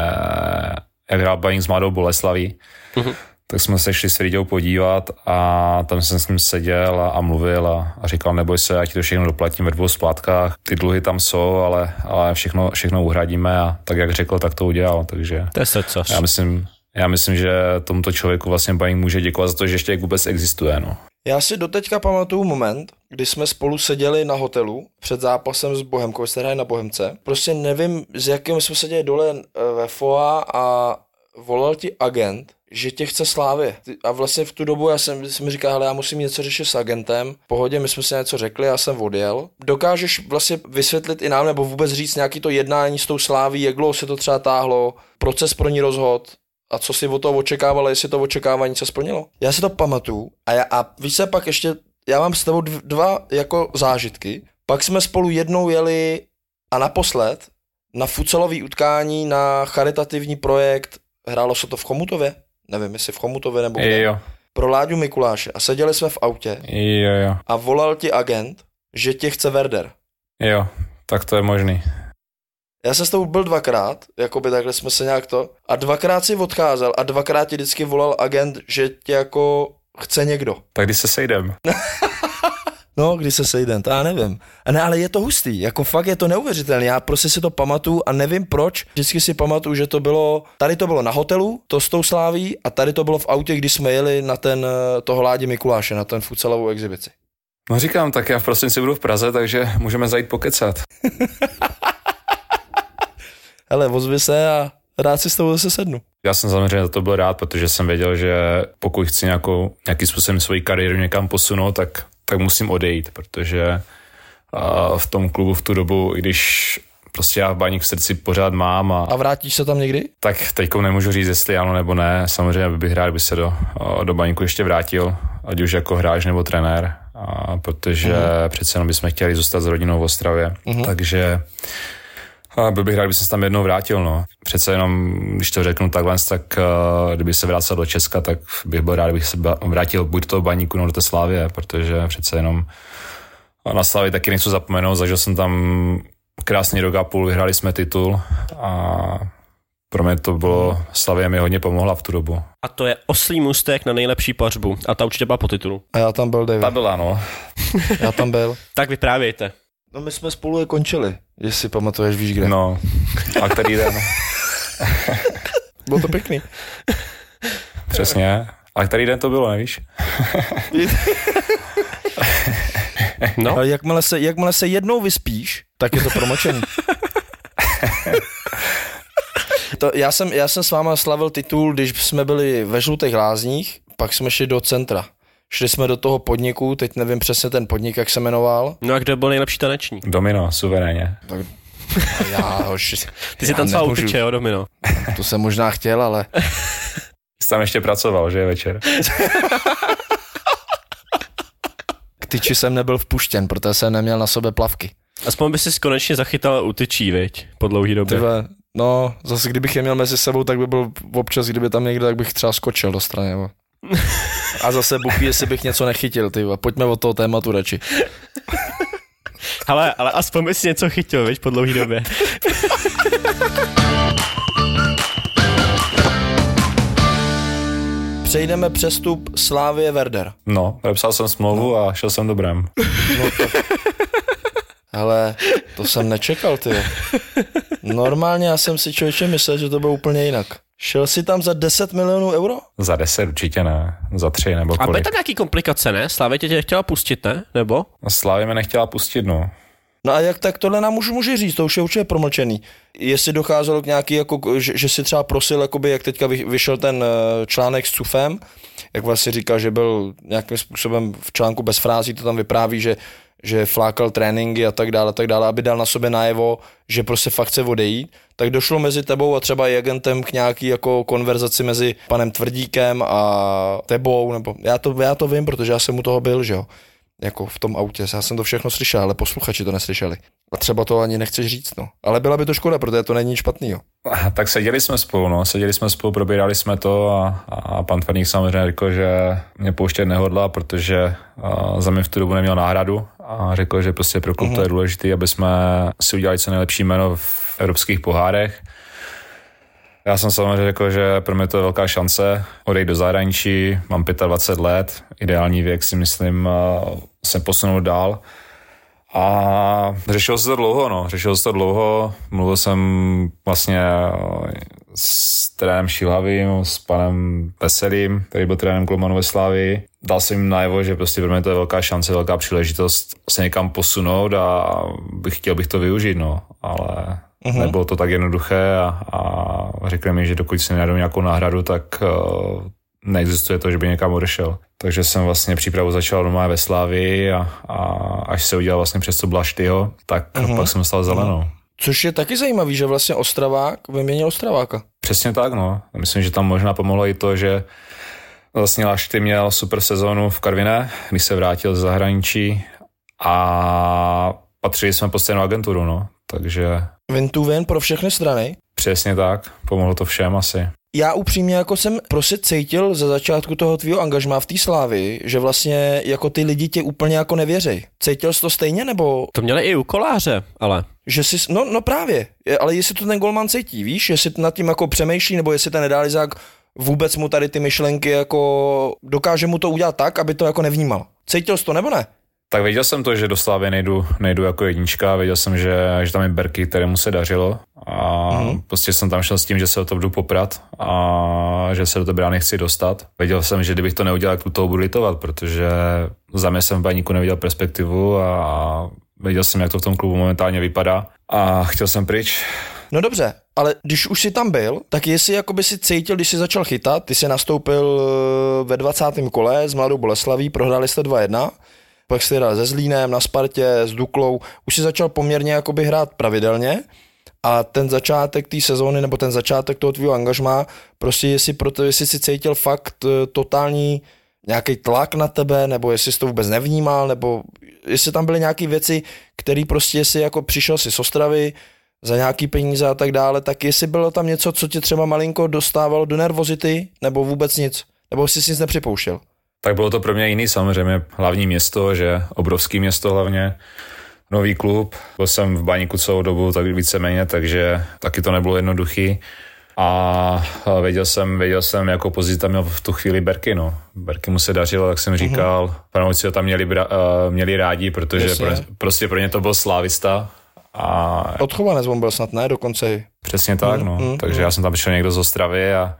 jak hrál Baník s Mladou Boleslaví. Mm-hmm. Tak jsme se šli s Fridou podívat a tam jsem s ním seděl a, a mluvil a, a říkal, neboj se, já ti to všechno doplatím ve dvou splátkách. Ty dluhy tam jsou, ale, ale všechno, všechno uhradíme a tak, jak řekl, tak to udělal. Takže to je srdcař. Já myslím, já myslím, že tomuto člověku vlastně Baník může děkovat za to, že ještě vůbec existuje. No. Já si doteďka pamatuju moment, kdy jsme spolu seděli na hotelu před zápasem s Bohemkou, se na Bohemce. Prostě nevím, z jakým jsme seděli dole eh, ve FOA a volal ti agent, že tě chce slávě. A vlastně v tu dobu já jsem, jsem říkal, hele, já musím něco řešit s agentem. V pohodě, my jsme si něco řekli, já jsem odjel. Dokážeš vlastně vysvětlit i nám, nebo vůbec říct nějaký to jednání s tou sláví, jak dlouho se to třeba táhlo, proces pro ní rozhod, a co si od toho očekával, jestli to očekávání se splnilo. Já si to pamatuju a, já, a víš se pak ještě, já mám s tebou dva jako zážitky, pak jsme spolu jednou jeli a naposled na futsalový utkání na charitativní projekt, hrálo se to v Chomutově, nevím jestli v Chomutově nebo kde, jo. pro Láďu Mikuláše a seděli jsme v autě jo, jo. a volal ti agent, že tě chce Werder. Jo, tak to je možný. Já jsem s tou byl dvakrát, jako by takhle jsme se nějak to, a dvakrát si odcházel a dvakrát ti vždycky volal agent, že tě jako chce někdo. Tak když se sejdem. no, když se sejdem, to já nevím. A ne, ale je to hustý, jako fakt je to neuvěřitelné. Já prostě si to pamatuju a nevím proč. Vždycky si pamatuju, že to bylo, tady to bylo na hotelu, to s tou sláví, a tady to bylo v autě, když jsme jeli na ten, eh, toho Ládě Mikuláše, na ten futsalovou exibici. No říkám, tak já v prosinci budu v Praze, takže můžeme zajít pokecat. hele, ozvi se a rád si s tebou zase sednu. Já jsem samozřejmě za to byl rád, protože jsem věděl, že pokud chci nějakou, nějakým způsobem svoji kariéru někam posunout, tak, tak musím odejít, protože uh, v tom klubu v tu dobu, i když prostě já baník v srdci pořád mám. A, a vrátíš se tam někdy? Tak teďko nemůžu říct, jestli ano nebo ne. Samozřejmě bych rád, by se do, do baníku ještě vrátil, ať už jako hráč nebo trenér, a protože uh-huh. přece jenom bychom chtěli zůstat s rodinou v Ostravě. Uh-huh. Takže a byl bych rád, kdyby se tam jednou vrátil, no. Přece jenom, když to řeknu takhle, tak uh, kdyby se vrátil do Česka, tak bych byl rád, kdybych se vrátil buď do toho baníku, nebo do té Slávě, protože přece jenom na Slávě taky nechci zapomenout, zažil jsem tam krásný rok a půl, vyhráli jsme titul a pro mě to bylo, Slavě mi hodně pomohla v tu dobu. A to je oslý můstek na nejlepší pařbu a ta určitě byla po titulu. A já tam byl, David. Ta byla, no. já tam byl. tak vyprávějte. No my jsme spolu je končili, jestli pamatuješ, víš kde. No, a který den? bylo to pěkný. Přesně. A který den to bylo, nevíš? no. Ale jakmile se, jakmile se jednou vyspíš, tak je to promočený. to, já, jsem, já jsem s váma slavil titul, když jsme byli ve Žlutých lázních, pak jsme šli do centra šli jsme do toho podniku, teď nevím přesně ten podnik, jak se jmenoval. No a kdo byl nejlepší tanečník? Domino, suverénně. A já, hoši, Ty jsi tancoval utyče, jo, Domino. To jsem možná chtěl, ale Jsi tam ještě pracoval, že večer? k tyči jsem nebyl vpuštěn, protože jsem neměl na sobě plavky. Aspoň by si konečně zachytal utyčí, viď? Po dlouhý době. Tyhle, no, zase kdybych je měl mezi sebou, tak by byl občas, kdyby tam někdo, tak bych třeba skočil do strany. Jo. A zase ví, jestli bych něco nechytil, ty. Pojďme od toho tématu radši. Ale, ale aspoň by si něco chytil, viď? Po dlouhý době. Přejdeme přestup Slávie Werder. No, podepsal jsem smlouvu a šel jsem do Brem. Ale to jsem nečekal, ty. Normálně já jsem si člověče myslel, že to bylo úplně jinak. Šel si tam za 10 milionů euro? Za 10 určitě ne, za 3 nebo A byly kolik. tam nějaký komplikace, ne? Slávě tě tě chtěla pustit, ne? Nebo? Slávě mě nechtěla pustit, no. No a jak tak tohle nám můžu, může říct, to už je určitě promlčený. Jestli docházelo k nějaký, jako, že, že si třeba prosil, jakoby, jak teďka vy- vyšel ten eh, článek s Cufem, jak vlastně říkal, že byl nějakým způsobem v článku bez frází, to tam vypráví, že, že flákal tréninky a tak dále, a tak dále, aby dal na sobě najevo, že prostě fakt chce odejít, tak došlo mezi tebou a třeba i agentem k nějaký jako konverzaci mezi panem Tvrdíkem a tebou, nebo já to, já to vím, protože já jsem u toho byl, že jo jako v tom autě. Já jsem to všechno slyšel, ale posluchači to neslyšeli. A třeba to ani nechceš říct, no. Ale byla by to škoda, protože to není nic špatného. A Tak seděli jsme spolu, no, seděli jsme spolu, probírali jsme to a, a pan Tvrdík samozřejmě řekl, že mě pouštět nehodla, protože za mě v tu dobu neměl náhradu a řekl, že prostě pro klub to je důležité, aby jsme si udělali co nejlepší jméno v evropských pohárech. Já jsem samozřejmě řekl, že pro mě to je velká šance odejít do zahraničí, mám 25 let, ideální věk si myslím se posunout dál. A řešilo se to dlouho, no. Řešilo se to dlouho. Mluvil jsem vlastně s trenérem Šilhavým, s panem Veselým, který byl trenérem Klumanu ve Slávii. Dal jsem jim najevo, že prostě pro mě to je velká šance, velká příležitost se někam posunout a bych chtěl bych to využít, no. Ale uh-huh. nebylo to tak jednoduché a, a řekli mi, že dokud si nenajdou nějakou náhradu, tak uh, neexistuje to, že by někam odešel. Takže jsem vlastně přípravu začal doma ve Slávii a, a až se udělal vlastně přes to Blaštyho, tak uh-huh. pak jsem stal zelenou. Což je taky zajímavý, že vlastně Ostravák vyměnil Ostraváka. Přesně tak, no. Myslím, že tam možná pomohlo i to, že vlastně Lašty měl super sezónu v Karviné, když se vrátil z zahraničí a patřili jsme pod stejnou agenturu, no. Takže Win to win pro všechny strany. přesně tak, pomohlo to všem asi. Já upřímně jako jsem prostě cítil za začátku toho tvýho angažmá v té slávy, že vlastně jako ty lidi tě úplně jako nevěří. Cítil jsi to stejně, nebo To měli i u koláře, ale. že jsi, no, no právě, Je- ale jestli to ten golman cítí, víš, jestli nad tím jako přemýšlí, nebo jestli ten nedálizák vůbec mu tady ty myšlenky jako dokáže mu to udělat tak, aby to jako nevnímal. Cítil jsi to nebo ne? Tak věděl jsem to, že do Slávy nejdu, nejdu jako jednička, věděl jsem, že, že tam je Berky, kterému se dařilo a mm-hmm. prostě jsem tam šel s tím, že se o to budu poprat a že se do té brány chci dostat. Věděl jsem, že kdybych to neudělal, tak toho budu litovat, protože za mě jsem v baníku neviděl perspektivu a věděl jsem, jak to v tom klubu momentálně vypadá a chtěl jsem pryč. No dobře, ale když už jsi tam byl, tak jestli jako by si cítil, když jsi začal chytat, ty jsi nastoupil eh, ve 20. kole s Mladou Boleslaví, prohráli jste 2-1, pak jsi hrál se Zlínem, na Spartě, s Duklou, už si začal poměrně jakoby hrát pravidelně a ten začátek té sezóny, nebo ten začátek toho tvýho angažmá, prostě jestli, proto, jestli si cítil fakt eh, totální nějaký tlak na tebe, nebo jestli jsi to vůbec nevnímal, nebo jestli tam byly nějaké věci, které prostě, jestli jako přišel si z Ostravy, za nějaký peníze a tak dále, tak jestli bylo tam něco, co tě třeba malinko dostávalo do nervozity, nebo vůbec nic, nebo jsi si nic nepřipouštěl. Tak bylo to pro mě jiný samozřejmě, hlavní město, že obrovský město hlavně, nový klub, byl jsem v baníku celou dobu, tak víceméně, takže taky to nebylo jednoduchý. A věděl jsem, věděl jsem, jakou pozici tam měl v tu chvíli Berky, no. Berky mu se dařilo, jak jsem říkal, mm-hmm. fanoušci ho tam měli, uh, měli rádi, protože Jasně. pro, prostě pro ně to byl slávista. A Odchovanec on byl snad, ne? Dokonce. přesně tak, Mm, no. mm, takže mm. já jsem tam přišel někdo z Ostravy a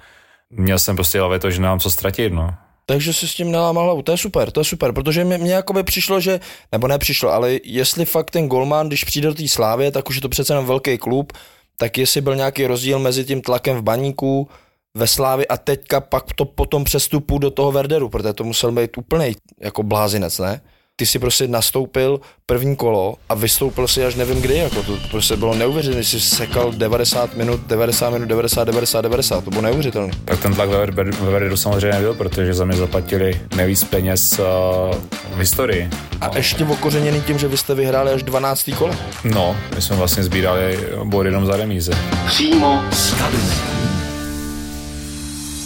měl jsem prostě hlavě to, že nemám co ztratit, no. Takže si s tím nelámal hlavu, to je super, to je super, protože mě, mě jakoby přišlo, že, nebo nepřišlo, ale jestli fakt ten golman, když přijde do té slávy, tak už je to přece jenom velký klub, tak jestli byl nějaký rozdíl mezi tím tlakem v baníku ve Slávi a teďka pak to potom přestupu do toho Verderu, protože to musel být úplný jako blázinec, ne? Ty si prostě nastoupil první kolo a vystoupil si až nevím kdy, jako to prostě bylo neuvěřitelné, jsi sekal 90 minut, 90 minut, 90, 90, 90, to bylo neuvěřitelné. Tak ten tlak ve, ve, ve Verderu samozřejmě byl, protože za mě zaplatili nejvíc peněz uh, v historii. A ještě okořeněný tím, že vy jste vyhráli až 12. kolo. No, my jsme vlastně sbírali body jenom za remíze. Přímo z kabiny.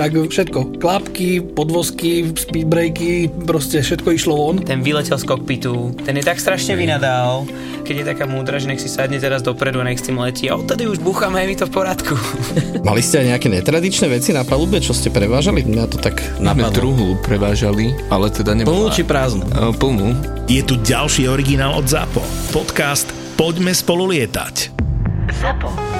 Tak všetko, klapky, podvozky, speedbreaky, proste všetko išlo von. Ten vyletel z kokpitu, ten je tak strašne vynadal, keď je taká múdra, že nech si sadne teraz dopredu a nech s tým letí. A odtedy už búchame, je mi to v poradku. Mali ste aj nejaké netradičné veci na palube, čo ste prevážali? Mňa to tak napadlo. druhú prevážali, ale teda nebola... Plnú či prázdnu? Eh, Plnú. Je tu ďalší originál od ZAPO. Podcast Poďme spolu lietať. Zapo.